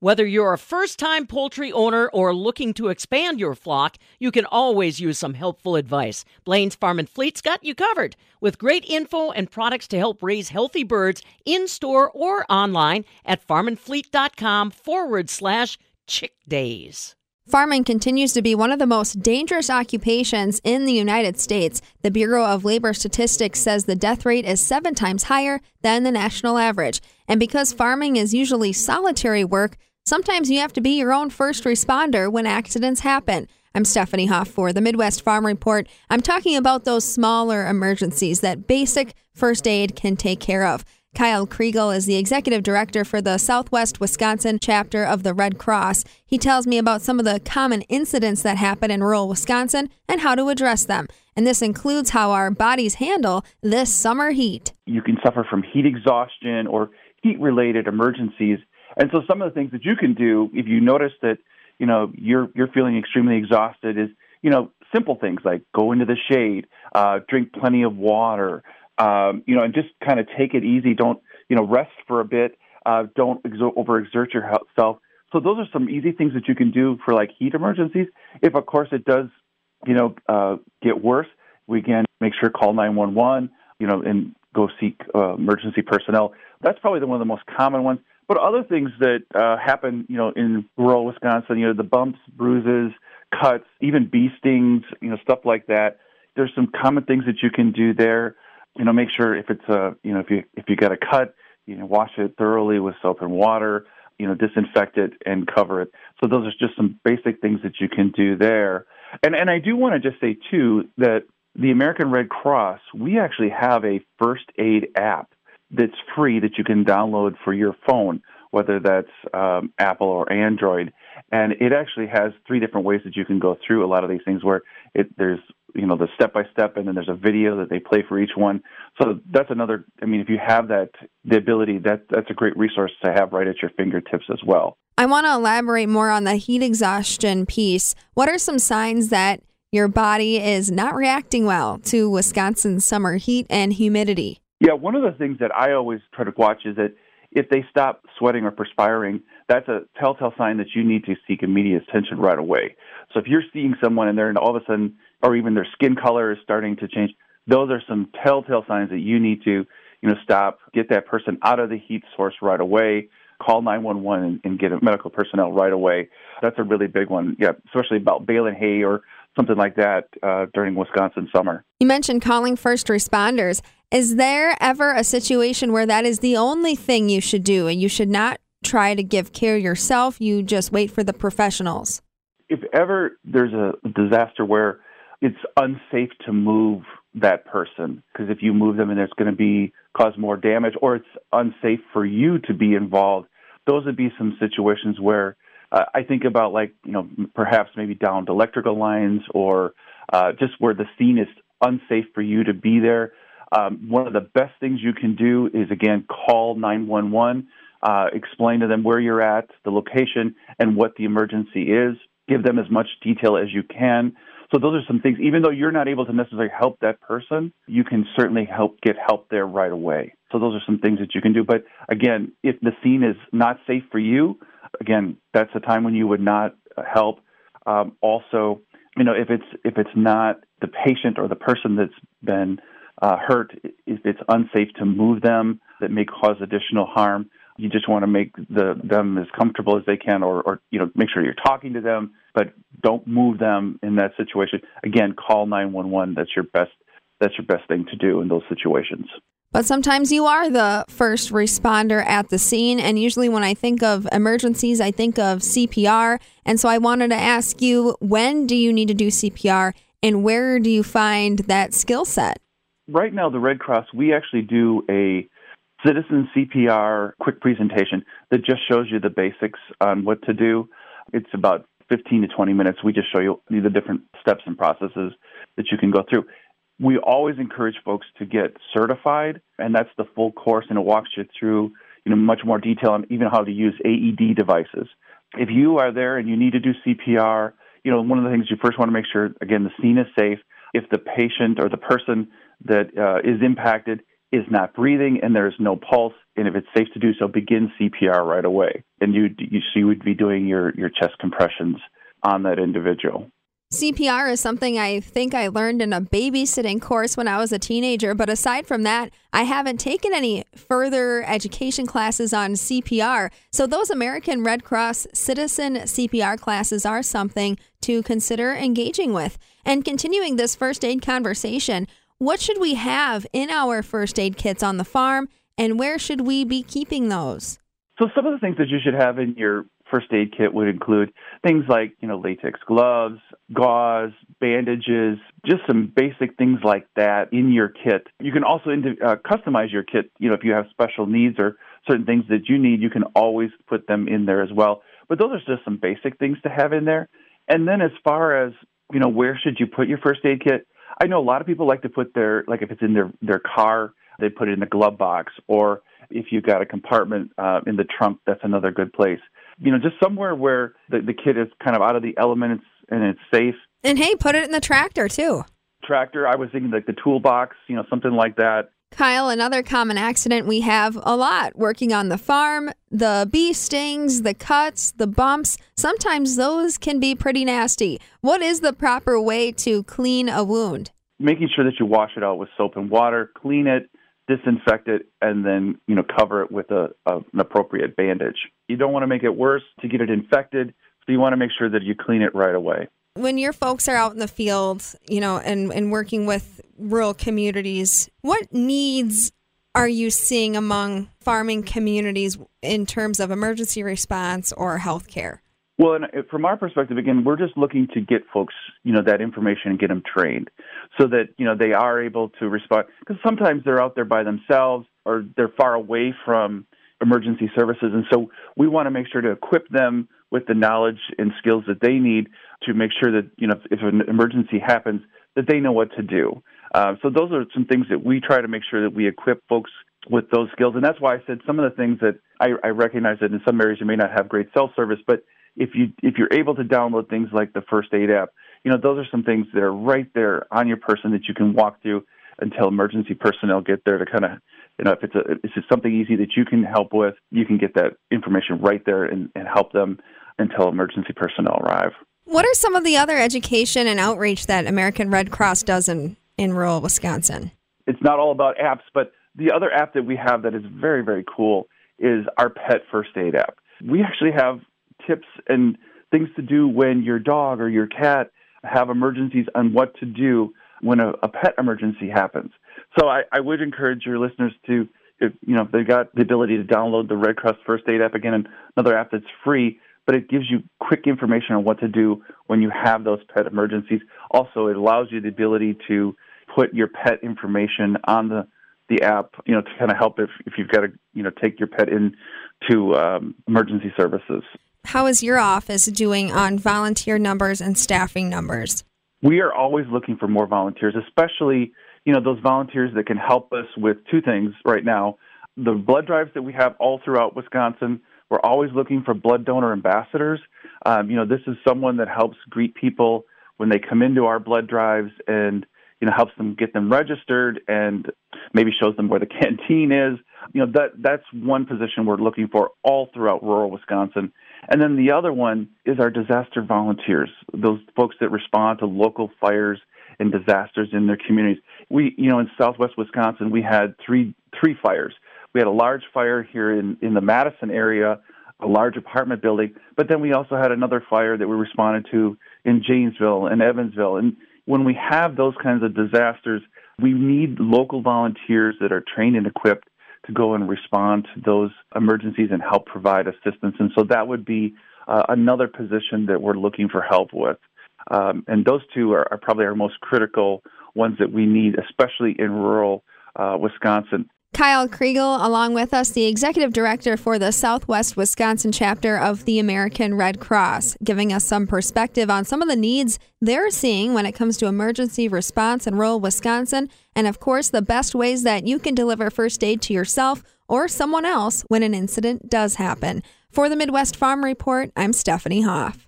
Whether you're a first time poultry owner or looking to expand your flock, you can always use some helpful advice. Blain's Farm and Fleet's got you covered with great info and products to help raise healthy birds in store or online at farmandfleet.com forward slash chick days. Farming continues to be one of the most dangerous occupations in the United States. The Bureau of Labor Statistics says the death rate is seven times higher than the national average. And because farming is usually solitary work, Sometimes you have to be your own first responder when accidents happen. I'm Stephanie Hoff for the Midwest Farm Report. I'm talking about those smaller emergencies that basic first aid can take care of. Kyle Kriegl is the executive director for the Southwest Wisconsin chapter of the Red Cross. He tells me about some of the common incidents that happen in rural Wisconsin and how to address them. And this includes how our bodies handle this summer heat. You can suffer from heat exhaustion or heat related emergencies and so some of the things that you can do if you notice that, you know, you're you're feeling extremely exhausted is, you know, simple things like go into the shade, uh, drink plenty of water, um, you know, and just kind of take it easy. Don't, you know, rest for a bit. Uh, don't exo- overexert yourself. So those are some easy things that you can do for like heat emergencies. If of course it does, you know, uh, get worse, we can make sure call 911, you know, and go seek uh, emergency personnel. That's probably the, one of the most common ones. But other things that uh, happen, you know, in rural Wisconsin, you know, the bumps, bruises, cuts, even bee stings, you know, stuff like that. There's some common things that you can do there. You know, make sure if it's a, you know, if you if you got a cut, you know, wash it thoroughly with soap and water. You know, disinfect it and cover it. So those are just some basic things that you can do there. And and I do want to just say too that the American Red Cross, we actually have a first aid app that's free that you can download for your phone, whether that's um, Apple or Android. And it actually has three different ways that you can go through a lot of these things where it, there's you know the step by step and then there's a video that they play for each one. So that's another i mean if you have that the ability that that's a great resource to have right at your fingertips as well. I want to elaborate more on the heat exhaustion piece. What are some signs that your body is not reacting well to wisconsin's summer heat and humidity yeah, one of the things that I always try to watch is that if they stop sweating or perspiring, that's a telltale sign that you need to seek immediate attention right away. So if you're seeing someone and they're and all of a sudden, or even their skin color is starting to change, those are some telltale signs that you need to, you know, stop, get that person out of the heat source right away, call 911 and, and get medical personnel right away. That's a really big one. Yeah, especially about baling hay or something like that uh, during Wisconsin summer. You mentioned calling first responders. Is there ever a situation where that is the only thing you should do and you should not try to give care yourself? You just wait for the professionals? If ever there's a disaster where it's unsafe to move that person, because if you move them and it's going to be cause more damage or it's unsafe for you to be involved, those would be some situations where uh, I think about like, you know, perhaps maybe downed electrical lines or uh, just where the scene is unsafe for you to be there. Um, one of the best things you can do is again call 911, uh, explain to them where you're at, the location, and what the emergency is. Give them as much detail as you can. So those are some things. Even though you're not able to necessarily help that person, you can certainly help get help there right away. So those are some things that you can do. But again, if the scene is not safe for you, again, that's a time when you would not help. Um, also, you know, if it's if it's not the patient or the person that's been uh, hurt, if it's unsafe to move them, that may cause additional harm. You just want to make the, them as comfortable as they can, or, or you know, make sure you're talking to them, but don't move them in that situation. Again, call 911. That's your best. That's your best thing to do in those situations. But sometimes you are the first responder at the scene. And usually, when I think of emergencies, I think of CPR. And so I wanted to ask you when do you need to do CPR and where do you find that skill set? right now, the Red Cross, we actually do a citizen CPR quick presentation that just shows you the basics on what to do. It's about 15 to 20 minutes. We just show you the different steps and processes that you can go through. We always encourage folks to get certified, and that's the full course, and it walks you through you know much more detail on even how to use AED devices. If you are there and you need to do CPR, you know one of the things you first want to make sure again the scene is safe. If the patient or the person that uh, is impacted is not breathing and there's no pulse, and if it's safe to do so, begin CPR right away. And you, you, so you would be doing your, your chest compressions on that individual. CPR is something I think I learned in a babysitting course when I was a teenager, but aside from that, I haven't taken any further education classes on CPR. So, those American Red Cross citizen CPR classes are something to consider engaging with. And continuing this first aid conversation, what should we have in our first aid kits on the farm, and where should we be keeping those? So, some of the things that you should have in your first aid kit would include things like, you know, latex gloves, gauze, bandages, just some basic things like that in your kit. You can also uh, customize your kit. You know, if you have special needs or certain things that you need, you can always put them in there as well. But those are just some basic things to have in there. And then as far as, you know, where should you put your first aid kit? I know a lot of people like to put their, like if it's in their, their car, they put it in the glove box or if you've got a compartment uh, in the trunk, that's another good place you know, just somewhere where the, the kid is kind of out of the elements and it's safe. And hey, put it in the tractor too. Tractor, I was thinking like the toolbox, you know, something like that. Kyle, another common accident we have a lot working on the farm the bee stings, the cuts, the bumps. Sometimes those can be pretty nasty. What is the proper way to clean a wound? Making sure that you wash it out with soap and water, clean it, disinfect it, and then you know cover it with a, a, an appropriate bandage. You don't want to make it worse to get it infected, so you want to make sure that you clean it right away. When your folks are out in the field, you know, and, and working with rural communities, what needs are you seeing among farming communities in terms of emergency response or health care? Well, and uh, from our perspective, again, we're just looking to get folks, you know, that information and get them trained so that, you know, they are able to respond. Because sometimes they're out there by themselves or they're far away from emergency services. And so we want to make sure to equip them with the knowledge and skills that they need to make sure that, you know, if an emergency happens, that they know what to do. Uh, so those are some things that we try to make sure that we equip folks with those skills. And that's why I said some of the things that I, I recognize that in some areas you may not have great cell service, but if you if you're able to download things like the first aid app, you know those are some things that are right there on your person that you can walk through until emergency personnel get there to kind of you know if it's a if it's something easy that you can help with, you can get that information right there and, and help them until emergency personnel arrive. What are some of the other education and outreach that American Red Cross does in, in rural Wisconsin? It's not all about apps, but the other app that we have that is very, very cool is our pet first aid app. We actually have tips and things to do when your dog or your cat have emergencies on what to do when a, a pet emergency happens. So I, I, would encourage your listeners to, if, you know, if they've got the ability to download the Red Cross First Aid app again, another app that's free, but it gives you quick information on what to do when you have those pet emergencies. Also, it allows you the ability to put your pet information on the the app, you know, to kind of help if if you've got to, you know, take your pet in to um, emergency services how is your office doing on volunteer numbers and staffing numbers? We are always looking for more volunteers, especially you know those volunteers that can help us with two things right now: the blood drives that we have all throughout Wisconsin. We're always looking for blood donor ambassadors. Um, you know, this is someone that helps greet people when they come into our blood drives and you know helps them get them registered and maybe shows them where the canteen is. You know that that's one position we're looking for all throughout rural Wisconsin. And then the other one is our disaster volunteers, those folks that respond to local fires and disasters in their communities. We, you know, in southwest Wisconsin, we had three three fires. We had a large fire here in, in the Madison area, a large apartment building, but then we also had another fire that we responded to in Janesville and Evansville. And when we have those kinds of disasters, we need local volunteers that are trained and equipped to go and respond to those emergencies and help provide assistance. And so that would be uh, another position that we're looking for help with. Um, and those two are, are, probably our most critical ones that we need, especially in rural uh, Wisconsin. Kyle Kriegl, along with us, the executive director for the Southwest Wisconsin chapter of the American Red Cross, giving us some perspective on some of the needs they're seeing when it comes to emergency response in rural Wisconsin, and of course, the best ways that you can deliver first aid to yourself or someone else when an incident does happen. For the Midwest Farm Report, I'm Stephanie Hoff.